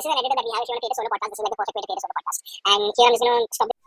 this is an editor that we have. If you want to create a solo podcast, this is like the perfect way to create a solo podcast. And here I'm just going to stop.